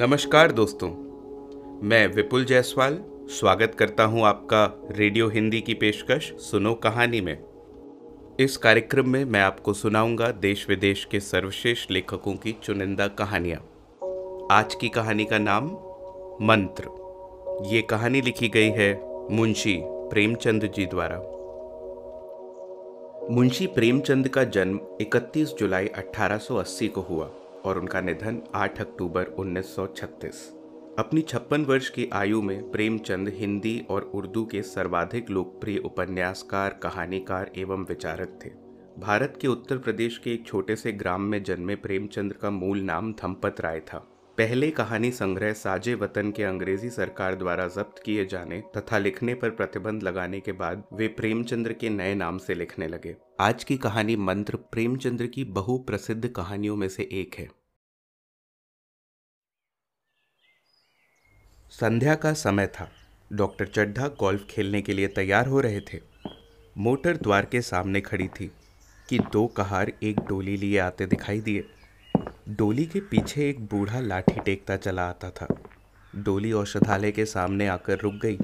नमस्कार दोस्तों, मैं विपुल जायसवाल स्वागत करता हूँ आपका रेडियो हिंदी की पेशकश सुनो कहानी में। इस कार्यक्रम में मैं आपको सुनाऊँगा देश विदेश के सर्वश्रेष्ठ लेखकों की चुनिंदा कहानियाँ। आज की कहानी का नाम मंत्र। ये कहानी लिखी गई है मुंशी प्रेमचंद जी द्वारा। मुंशी प्रेमचंद का जन्म 31 जुलाई 1880 को हुआ। और उनका निधन 8 अक्टूबर 1936 अपनी छप्पन वर्ष की आयु में प्रेमचंद हिंदी और उर्दू के सर्वाधिक लोकप्रिय उपन्यासकार, कहानीकार एवं विचारक थे। भारत के उत्तर प्रदेश के एक छोटे से ग्राम में जन्मे प्रेमचंद का मूल नाम धमपत राय था। पहले कहानी संग्रह साजे वतन के अंग्रेज़ी सरकार द्वारा जब्त किए जाने तथा लिखने पर प्रतिबंध लगाने के बाद वे प्रेमचंद्र के नए नाम से लिखने लगे। आज की कहानी मंत्र प्रेमचंद्र की बहु प्रसिद्ध कहानियों में से एक है। संध्या का समय था। डॉक्टर चड्ढा गोल्फ खेलने के लिए तैयार हो रहे थे। मोटर द्वार के सामने खड़ी थी कि दो कहार एक डोली लिए आते दिखाई दिए। डोली के पीछे एक बूढ़ा लाठी टेकता चला आता था। डोली औषधालय के सामने आकर रुक गई।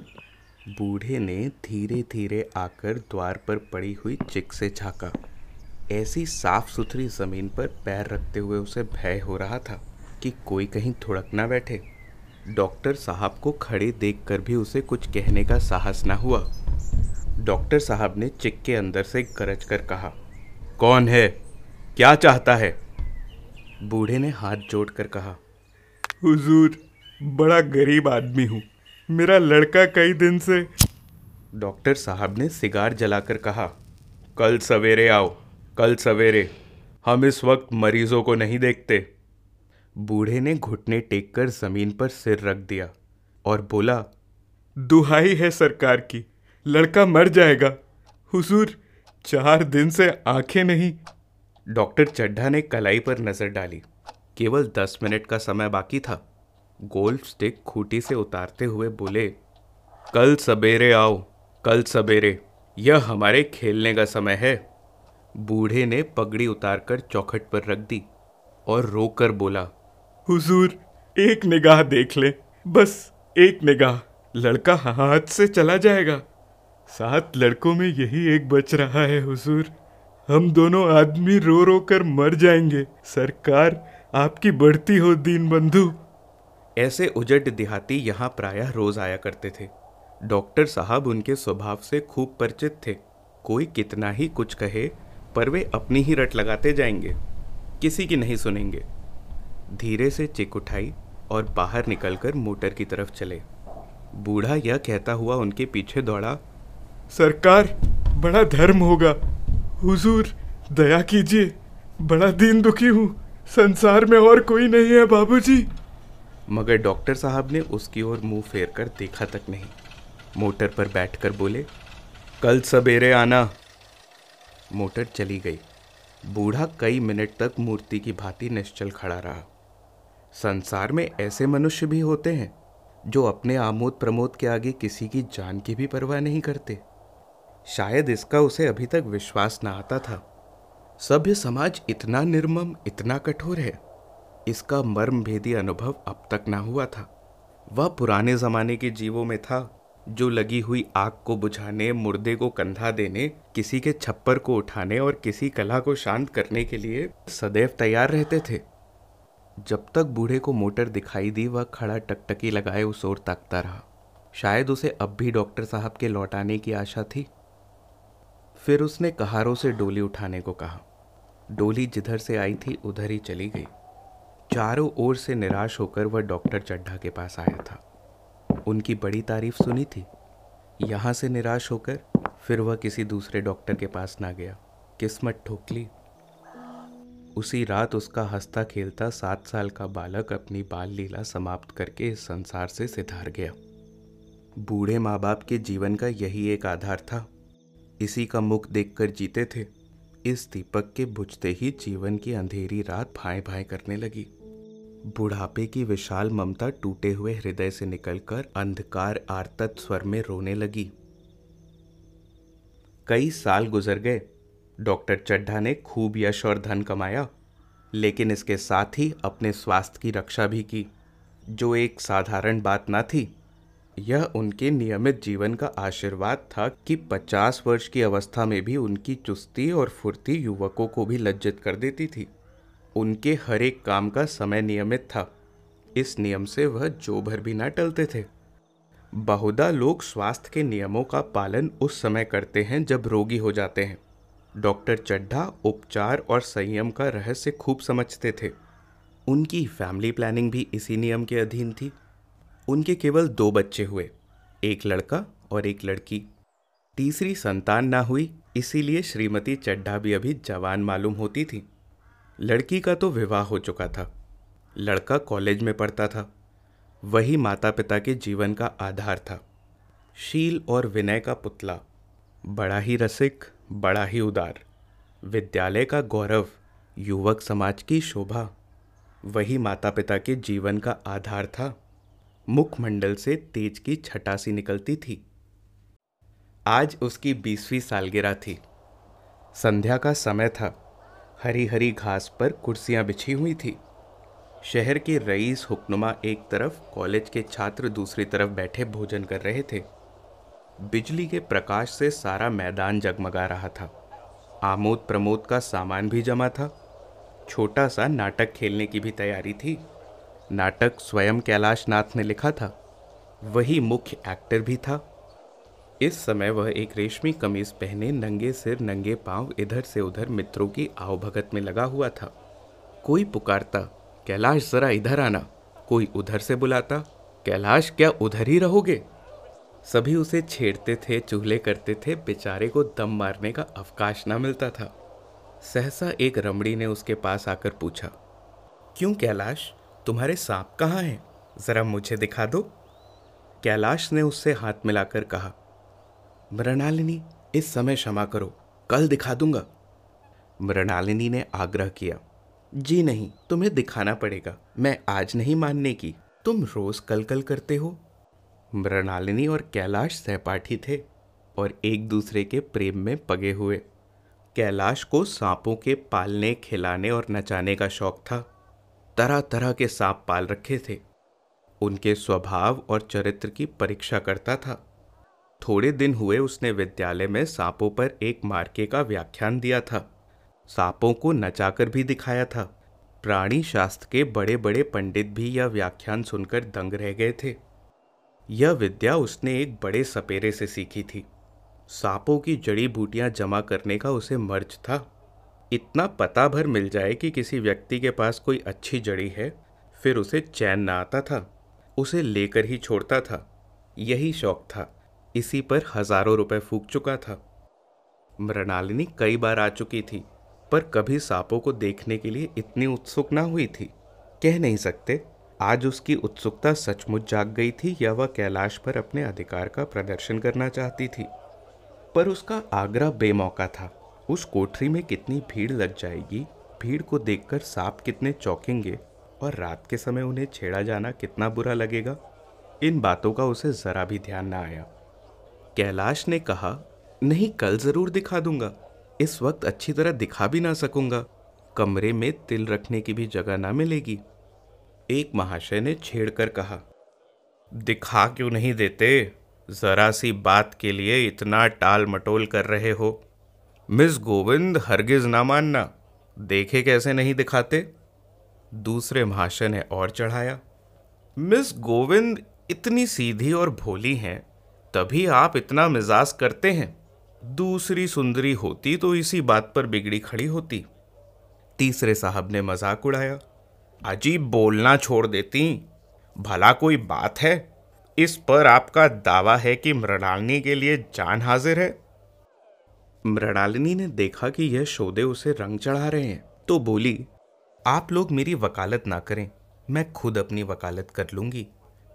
बूढ़े ने धीरे धीरे आकर द्वार पर पड़ी हुई चिक से झाँका। ऐसी साफ़ सुथरी ज़मीन पर पैर रखते हुए उसे भय हो रहा था कि कोई कहीं थुड़क ना बैठे। डॉक्टर साहब को खड़े देखकर भी उसे कुछ कहने का साहस ना हुआ। डॉक्टर साहब ने चिक के अंदर से गरज कर कहा, कौन है? क्या चाहता है? बूढ़े ने हाथ जोड़कर कहा हुजूर बड़ा गरीब आदमी हूँ। मेरा लड़का कई दिन से डॉक्टर साहब ने सिगार जलाकर कहा कल सवेरे आओ कल सवेरे। हम इस वक्त मरीजों को नहीं देखते। बूढ़े ने घुटने टेक कर ज़मीन पर सिर रख दिया और बोला दुहाई है सरकार की लड़का मर जाएगा। हुजूर चार दिन से आँखें नहीं डॉक्टर चड्ढा ने कलाई पर नज़र डाली। केवल दस मिनट का समय बाकी था। गोल्फ स्टिक खूटी से उतारते हुए बोले, कल सवेरे आओ, कल सवेरे। यह हमारे खेलने का समय है। बूढ़े ने पगड़ी उतारकर चौखट पर रख दी और रोकर बोला, हुजूर, एक निगाह देख ले, बस एक निगाह। लड़का हाथ से चला जाएगा। सात लड़कों में यही एक बच रहा है, हुजूर। हम दोनों आदमी रो रो कर मर जाएँगे। सरकार आपकी बढ़ती हो दीन बंधु ऐसे उजट देहाती यहाँ प्रायः रोज आया करते थे। डॉक्टर साहब उनके स्वभाव से खूब परिचित थे। कोई कितना ही कुछ कहे, पर वे अपनी ही रट लगाते जाएँगे। किसी की नहीं सुनेंगे। धीरे से चिक उठाई और बाहर निकलकर मोटर की तरफ़ चले। बूढ़ा यह कहता हुआ उनके पीछे दौड़ा, सरकार, बड़ा धर्म होगा। हुजूर, दया कीजिए। बड़ा दीन दुखी हूँ। संसार में और कोई नहीं है, बाबूजी। मगर डॉक्टर साहब ने उसकी ओर मुँह फेर कर देखा तक नहीं। मोटर पर बैठकर बोले, कल सवेरे आना। मोटर चली गई। बूढ़ा कई मिनट तक मूर्ति की भांति निश्चल खड़ा रहा। संसार में ऐसे मनुष्य भी होते हैं, जो अपने आमोद प्रमोद के आगे किसी की जान की भी परवाह नहीं करते। शायद इसका उसे अभी तक विश्वास न आता था। सभ्य समाज इतना निर्मम, इतना कठोर है, इसका मर्म भेदी अनुभव अब तक ना हुआ था। वह पुराने जमाने के जीवों में था, जो लगी हुई आग को बुझाने, मुर्दे को कंधा देने, किसी के छप्पर को उठाने और किसी कला को शांत करने के लिए सदैव तैयार रहते थे। जब तक बूढ़े को मोटर दिखाई दी, वह खड़ा टकटकी लगाए उस ओर ताकता रहा। शायद उसे अब भी डॉक्टर साहब के लौटाने की आशा थी। फिर उसने कहारों से डोली उठाने को कहा। डोली जिधर से आई थी, उधर ही चली गई। चारों ओर से निराश होकर वह डॉक्टर चड्ढा के पास आया था। उनकी बड़ी तारीफ़ सुनी थी। यहाँ से निराश होकर फिर वह किसी दूसरे डॉक्टर के पास ना गया। किस्मत ठोक ली उसी रात उसका हंसता खेलता सात साल का बालक अपनी बाल लीला समाप्त करके इस संसार से सिधार गया। बूढ़े माँ बाप के जीवन का यही एक आधार था। इसी का मुख देखकर जीते थे। इस दीपक के बुझते ही जीवन की अंधेरी रात भाए भाए करने लगी। बुढ़ापे की विशाल ममता टूटे हुए हृदय से निकलकर अंधकार आर्तत स्वर में रोने लगी। कई साल गुजर गए। डॉक्टर चड्ढा ने खूब यश और धन कमाया, लेकिन इसके साथ ही अपने स्वास्थ्य की रक्षा भी की। जो एक साधारण बात ना थी यह उनके नियमित जीवन का आशीर्वाद था कि 50 वर्ष की अवस्था में भी उनकी चुस्ती और फुर्ती युवकों को भी लज्जित कर देती थी। उनके हर एक काम का समय नियमित था। इस नियम से वह जो भर भी ना टलते थे। बहुधा लोग स्वास्थ्य के नियमों का पालन उस समय करते हैं जब रोगी हो जाते हैं। डॉक्टर चड्ढा उपचार और संयम का रहस्य खूब समझते थे। उनकी फैमिली प्लानिंग भी इसी नियम के अधीन थी। उनके केवल दो बच्चे हुए, एक लड़का और एक लड़की। तीसरी संतान ना हुई, इसीलिए श्रीमती चड्ढा भी अभी जवान मालूम होती थी। लड़की का तो विवाह हो चुका था। लड़का कॉलेज में पढ़ता था। वही माता पिता के जीवन का आधार था। शील और विनय का पुतला, बड़ा ही रसिक, बड़ा ही उदार। विद्यालय का गौरव, युवक समाज की शोभा, वही माता पिता के जीवन का आधार था। मुखमंडल से तेज की छटासी निकलती थी। आज उसकी बीसवीं सालगिरह थी। संध्या का समय था। हरी हरी घास पर कुर्सियाँ बिछी हुई थी। शहर के रईस हुक्नुमा एक तरफ़, कॉलेज के छात्र दूसरी तरफ़ बैठे भोजन कर रहे थे। बिजली के प्रकाश से सारा मैदान जगमगा रहा था। आमोद प्रमोद का सामान भी जमा था। छोटा सा नाटक खेलने की भी तैयारी थी। नाटक स्वयं कैलाश नाथ ने लिखा था। वही मुख्य एक्टर भी था। इस समय वह एक रेशमी कमीज पहने नंगे सिर, नंगे पाँव, इधर से उधर मित्रों की आवभगत में लगा हुआ था। कोई पुकारता, कैलाश, जरा इधर आना। कोई उधर से बुलाता, कैलाश, क्या उधर ही रहोगे? सभी उसे छेड़ते थे चूल्हे करते थे, बेचारे को दम मारने का अवकाश ना मिलता था। सहसा एक रमड़ी ने उसके पास आकर पूछा, क्यों कैलाश? तुम्हारे सांप कहाँ हैं? ज़रा मुझे दिखा दो। कैलाश ने उससे हाथ मिलाकर कहा, मृणालिनी, इस समय क्षमा करो, कल दिखा दूँगा। मृणालिनी ने आग्रह किया, जी नहीं, तुम्हें दिखाना पड़ेगा, मैं आज नहीं मानने की। तुम रोज कल कल करते हो? मृणालिनी और कैलाश सहपाठी थे और एक दूसरे के प्रेम में पगे हुए। कैलाश को सांपों के पालने, खिलाने और नचाने का शौक था। तरह तरह के सांप पाल रखे थे। उनके स्वभाव और चरित्र की परीक्षा करता था। थोड़े दिन हुए उसने विद्यालय में सांपों पर एक मार्के का व्याख्यान दिया था। सांपों को नचाकर भी दिखाया था। प्राणी शास्त्र के बड़े बड़े पंडित भी यह व्याख्यान सुनकर दंग रह गए थे। यह विद्या उसने एक बड़े सपेरे से सीखी थी। सांपों की जड़ी बूटियाँ जमा करने का उसे मर्ज था। इतना पता भर मिल जाए कि किसी व्यक्ति के पास कोई अच्छी जड़ी है, फिर उसे चैन ना आता था, उसे लेकर ही छोड़ता था। यही शौक था। इसी पर हज़ारों रुपए फूक चुका था। मृणालिनी कई बार आ चुकी थी, पर कभी सांपों को देखने के लिए इतनी उत्सुक ना हुई थी। कह नहीं सकते, आज उसकी उत्सुकता सचमुच जाग गई थी या वह कैलाश पर अपने अधिकार का प्रदर्शन करना चाहती थी। पर उसका आग्रह बेमौका था। उस कोठरी में कितनी भीड़ लग जाएगी? भीड़ को देखकर सांप कितने चौंकेंगे और रात के समय उन्हें छेड़ा जाना कितना बुरा लगेगा? इन बातों का उसे जरा भी ध्यान ना आया। कैलाश ने कहा, नहीं, कल ज़रूर दिखा दूँगा। इस वक्त अच्छी तरह दिखा भी ना सकूँगा। कमरे में तिल रखने की भी जगह ना मिलेगी। एक महाशय ने छेड़कर कहा, दिखा क्यों नहीं देते? जरा सी बात के लिए इतना टाल मटोल कर रहे हो। मिस गोविंद हरगिज ना मानना। देखे कैसे नहीं दिखाते? दूसरे महाशय ने और चढ़ाया। मिस गोविंद इतनी सीधी और भोली हैं, तभी आप इतना मिजाज करते हैं। दूसरी सुंदरी होती तो इसी बात पर बिगड़ी खड़ी होती। तीसरे साहब ने मज़ाक उड़ाया। अजीब बोलना छोड़ देती। भला कोई बात है? इस पर आपका दावा है कि मृणालिनी के लिए जान हाजिर है? मृणालिनी ने देखा कि यह शोदे उसे रंग चढ़ा रहे हैं। तो बोली, आप लोग मेरी वकालत ना करें। मैं खुद अपनी वकालत कर लूँगी।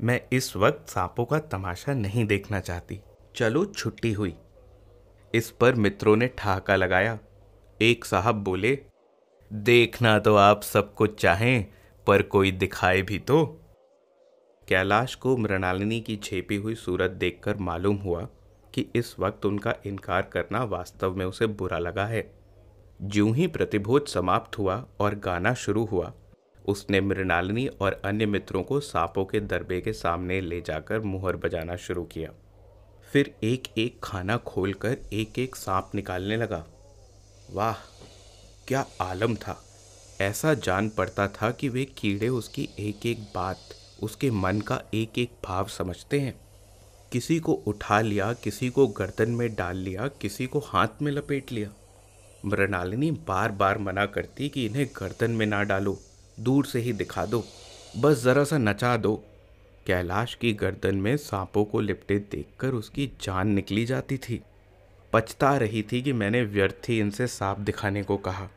मैं इस वक्त सांपों का तमाशा नहीं देखना चाहती। चलो, छुट्टी हुई। इस पर मित्रों ने ठहाका लगाया। एक साहब बोले, देखना तो आप सब कुछ चाहें, पर कोई दिखाए भी तो। कैलाश को मृणालिनी की छेपी हुई सूरत देखकर मालूम हुआ कि इस वक्त उनका इनकार करना वास्तव में उसे बुरा लगा है। ज्यों ही प्रतिभोज समाप्त हुआ और गाना शुरू हुआ, उसने मृणालिनी और अन्य मित्रों को सांपों के दरबे के सामने ले जाकर मुहर बजाना शुरू किया। फिर एक एक खाना खोलकर एक एक सांप निकालने लगा। वाह, क्या आलम था। ऐसा जान पड़ता था कि वे कीड़े उसकी एक एक बात, उसके मन का एक एक भाव समझते हैं। किसी को उठा लिया, किसी को गर्दन में डाल लिया, किसी को हाथ में लपेट लिया। मृणालिनी बार बार मना करती कि इन्हें गर्दन में ना डालो, दूर से ही दिखा दो, बस ज़रा सा नचा दो। कैलाश की गर्दन में सांपों को लिपटे देखकर उसकी जान निकली जाती थी। पछता रही थी कि मैंने व्यर्थ ही इनसे सांप दिखाने को कहा।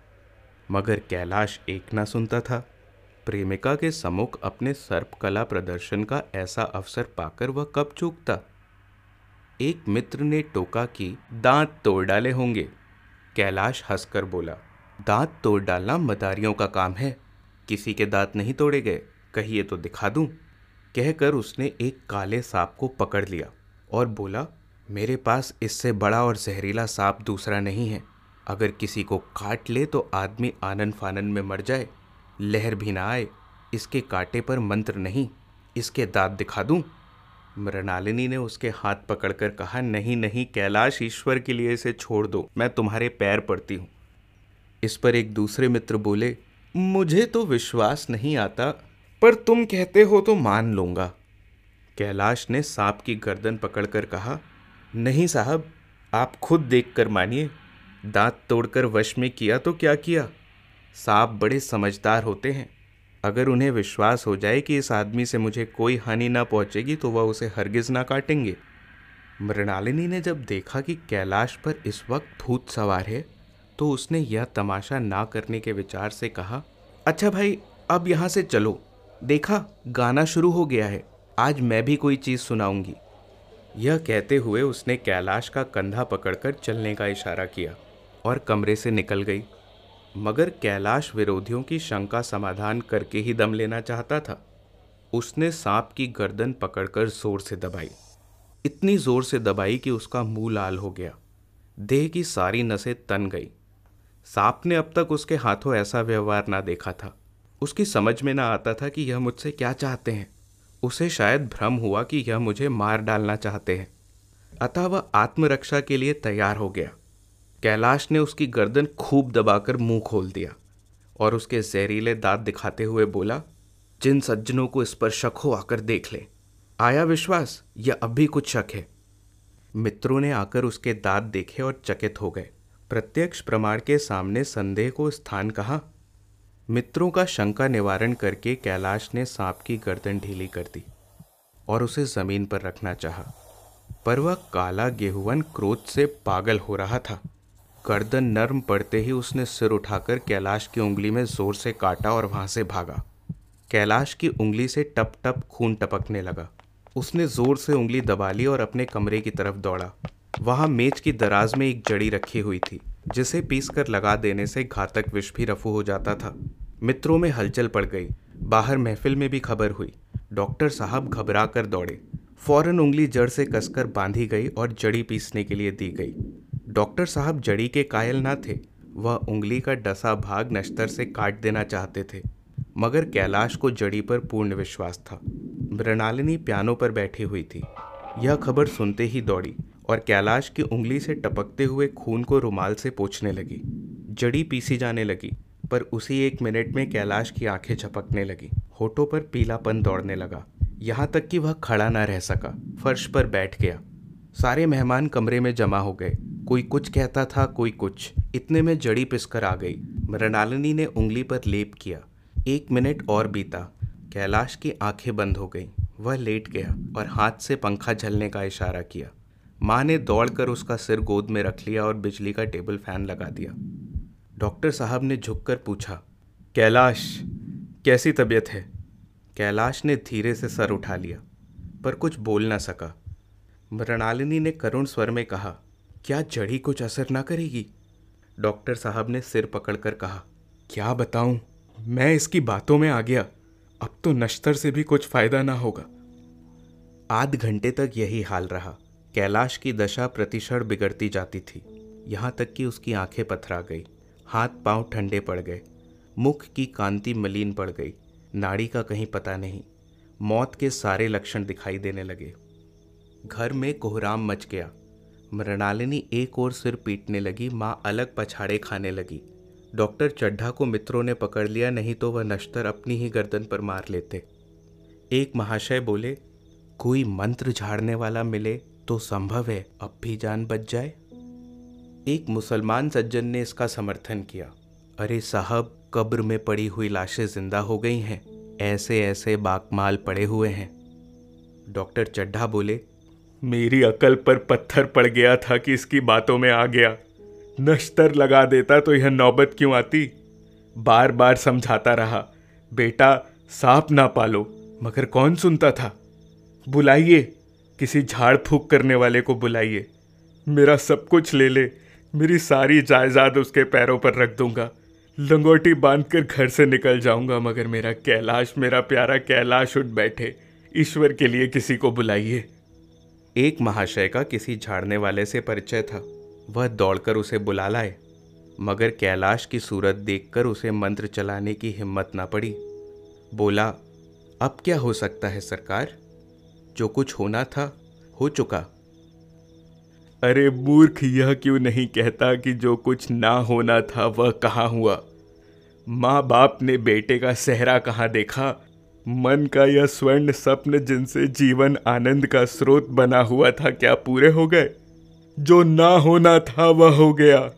मगर कैलाश एक ना सुनता था। प्रेमिका के सम्मुख अपने सर्प कला प्रदर्शन का ऐसा अवसर पाकर वह कब चूकता? एक मित्र ने टोका कि, दांत तोड़ डाले होंगे। कैलाश हंसकर बोला, दांत तोड़ डालना मदारियों का काम है। किसी के दांत नहीं तोड़े गए। कहिए तो दिखा दूँ। कहकर उसने एक काले सांप को पकड़ लिया और बोला, मेरे पास इससे बड़ा और जहरीला सांप दूसरा नहीं है। अगर किसी को काट ले तो आदमी आनन फानन में मर जाए। लहर भी ना आए, इसके कांटे पर मंत्र नहीं, इसके दांत दिखा दूँ? मृणालिनी ने उसके हाथ पकड़कर कहा, नहीं नहीं, कैलाश, ईश्वर के लिए इसे छोड़ दो, मैं तुम्हारे पैर पड़ती हूँ। इस पर एक दूसरे मित्र बोले, मुझे तो विश्वास नहीं आता, पर तुम कहते हो तो मान लूँगा। कैलाश ने सांप की गर्दन पकड़कर कहा, नहीं साहब, आप खुद देखकर मानिए, दांत तोड़कर वश में किया तो क्या किया? सांप बड़े समझदार होते हैं। अगर उन्हें विश्वास हो जाए कि इस आदमी से मुझे कोई हानि ना पहुंचेगी तो वह उसे हरगिज ना काटेंगे। मृणालिनी ने जब देखा कि कैलाश पर इस वक्त भूत सवार है तो उसने यह तमाशा ना करने के विचार से कहा अच्छा भाई, अब यहाँ से चलो। देखा, गाना शुरू हो गया है। आज मैं भी कोई चीज़ सुनाऊँगी। यह कहते हुए उसने कैलाश का कंधा पकड़कर चलने का इशारा किया और कमरे से निकल गई। मगर कैलाश विरोधियों की शंका समाधान करके ही दम लेना चाहता था। उसने सांप की गर्दन पकड़कर ज़ोर से दबाई। इतनी ज़ोर से दबाई कि उसका मुँह लाल हो गया। देह की सारी नसें तन गई। सांप ने अब तक उसके हाथों ऐसा व्यवहार ना देखा था। उसकी समझ में ना आता था कि यह मुझसे क्या चाहते हैं। उसे शायद भ्रम हुआ कि यह मुझे मार डालना चाहते हैं। अतः वह आत्मरक्षा के लिए तैयार हो गया। कैलाश ने उसकी गर्दन खूब दबाकर मुँह खोल दिया और उसके जहरीले दांत दिखाते हुए बोला, जिन सज्जनों को इस पर शक हो, आकर देख ले। आया विश्वास? या अब भी कुछ शक है। मित्रों ने आकर उसके दांत देखे और चकित हो गए। प्रत्यक्ष प्रमाण के सामने संदेह को स्थान कहा। मित्रों का शंका निवारण करके कैलाश ने सांप की गर्दन ढीली कर दी और उसे ज़मीन पर रखना चाहा। पर वह काला गेहुवन क्रोध से पागल हो रहा था। गर्दन नर्म पड़ते ही उसने सिर उठाकर कैलाश की उंगली में ज़ोर से काटा और वहाँ से भागा। कैलाश की उंगली से टप टप खून टपकने लगा। उसने ज़ोर से उंगली दबा ली और अपने कमरे की तरफ़ दौड़ा। वहाँ मेज की दराज में एक जड़ी रखी हुई थी, जिसे पीसकर लगा देने से घातक विष भी रफू हो जाता था। मित्रों में हलचल पड़ गई। बाहर महफिल में भी खबर हुई। डॉक्टर साहब घबरा कर दौड़े। फ़ौरन उंगली जड़ से कसकर बांधी गई और जड़ी पीसने के लिए दी गई। डॉक्टर साहब जड़ी के कायल ना थे, वह उंगली का डसा भाग नश्तर से काट देना चाहते थे, मगर कैलाश को जड़ी पर पूर्ण विश्वास था। मृणालिनी पियानो पर बैठी हुई थी। यह खबर सुनते ही दौड़ी और कैलाश की उंगली से टपकते हुए खून को रुमाल से पोछने लगी। जड़ी पीसी जाने लगी, पर उसी एक मिनट में कैलाश की आँखें झपकने लगी। होठों पर पीलापन दौड़ने लगा। यहाँ तक कि वह खड़ा ना रह सका, फर्श पर बैठ गया। सारे मेहमान कमरे में जमा हो गए। कोई कुछ कहता था, कोई कुछ। इतने में जड़ी पिसकर आ गई। मृणालिनी ने उंगली पर लेप किया। एक मिनट और बीता। कैलाश की आँखें बंद हो गईं। वह लेट गया और हाथ से पंखा झलने का इशारा किया। माँ ने दौड़कर उसका सिर गोद में रख लिया और बिजली का टेबल फ़ैन लगा दिया। डॉक्टर साहब ने झुककर पूछा, कैलाश, कैसी तबीयत है? कैलाश ने धीरे से सर उठा लिया, पर कुछ बोल ना सका। मृणालिनी ने करुण स्वर में कहा क्या जड़ी कुछ असर ना करेगी? डॉक्टर साहब ने सिर पकड़कर कहा, क्या बताऊँ? मैं इसकी बातों में आ गया। अब तो नश्तर से भी कुछ फ़ायदा ना होगा. आध घंटे तक यही हाल रहा। कैलाश की दशा प्रतिक्षण बिगड़ती जाती थी। यहाँ तक कि उसकी आँखें पथरा गई। हाथ पाँव ठंडे पड़ गए। मुख की कांति मलिन पड़ गई। नाड़ी का कहीं पता नहीं। मौत के सारे लक्षण दिखाई देने लगे। घर में कोहराम मच गया। मृणालिनी एक और सिर पीटने लगी, माँ अलग पछाड़े खाने लगी। डॉक्टर चड्ढा को मित्रों ने पकड़ लिया, नहीं तो वह नश्तर अपनी ही गर्दन पर मार लेते। एक महाशय बोले, कोई मंत्र झाड़ने वाला मिले तो संभव है, अब भी जान बच जाए? एक मुसलमान सज्जन ने इसका समर्थन किया। अरे साहब, कब्र में पड़ी हुई लाशें ज़िंदा हो गई हैं ऐसे ऐसे बाकमाल पड़े हुए हैं। डॉक्टर चड्ढा बोले मेरी अकल पर पत्थर पड़ गया था कि इसकी बातों में आ गया। नश्तर लगा देता तो यह नौबत क्यों आती? बार बार समझाता रहा, बेटा, सांप ना पालो, मगर कौन सुनता था? बुलाइए, किसी झाड़ फूक करने वाले को बुलाइए। मेरा सब कुछ ले ले, मेरी सारी जायदाद उसके पैरों पर रख दूँगा। लंगोटी बांधकर घर से निकल जाऊँगा, मगर मेरा कैलाश, मेरा प्यारा कैलाश उठ बैठे। ईश्वर के लिए किसी को बुलाइए। एक महाशय का किसी झाड़ने वाले से परिचय था। वह दौड़कर उसे बुला लाए, मगर कैलाश की सूरत देखकर उसे मंत्र चलाने की हिम्मत ना पड़ी। बोला, अब क्या हो सकता है सरकार? जो कुछ होना था, हो चुका। अरे मूर्ख, यह क्यों नहीं कहता कि जो कुछ ना होना था, वह कहाँ हुआ? माँ बाप ने बेटे का सहरा कहाँ देखा? मन का यह स्वर्ण स्वप्न जिनसे जीवन आनंद का स्रोत बना हुआ था, क्या पूरे हो गए? जो ना होना था, वह हो गया।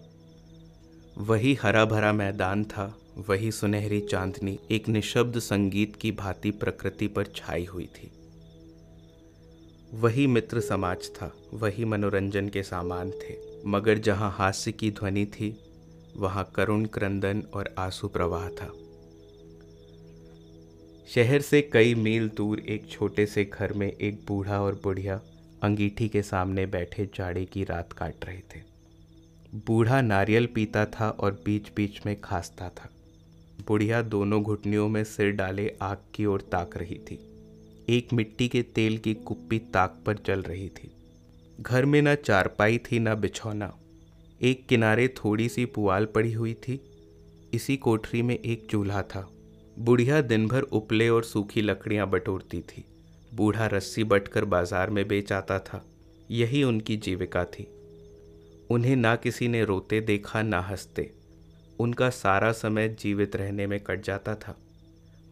वही हरा भरा मैदान था, वही सुनहरी चांदनी, एक निशब्द संगीत की भांति प्रकृति पर छाई हुई थी। वही मित्र समाज था, वही मनोरंजन के सामान थे, मगर जहाँ हास्य की ध्वनि थी, वहाँ करुण क्रंदन और आँसू प्रवाह था। शहर से कई मील दूर एक छोटे से घर में एक बूढ़ा और बुढ़िया अंगीठी के सामने बैठे जाड़े की रात काट रहे थे। बूढ़ा नारियल पीता था और बीच बीच में खांसता था। बुढ़िया दोनों घुटनियों में सिर डाले आग की ओर ताक रही थी। एक मिट्टी के तेल की कुप्पी ताक पर चल रही थी। घर में न चारपाई थी, न बिछौना। एक किनारे थोड़ी सी पुआल पड़ी हुई थी। इसी कोठरी में एक चूल्हा था। बुढ़िया दिन भर उपले और सूखी लकड़ियाँ बटोरती थी। बूढ़ा रस्सी बटकर बाज़ार में बेच आता था। यही उनकी जीविका थी। उन्हें ना किसी ने रोते देखा, ना हँसते। उनका सारा समय जीवित रहने में कट जाता था।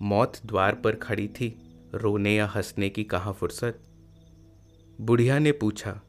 मौत द्वार पर खड़ी थी, रोने या हंसने की कहाँ फुर्सत? बुढ़िया ने पूछा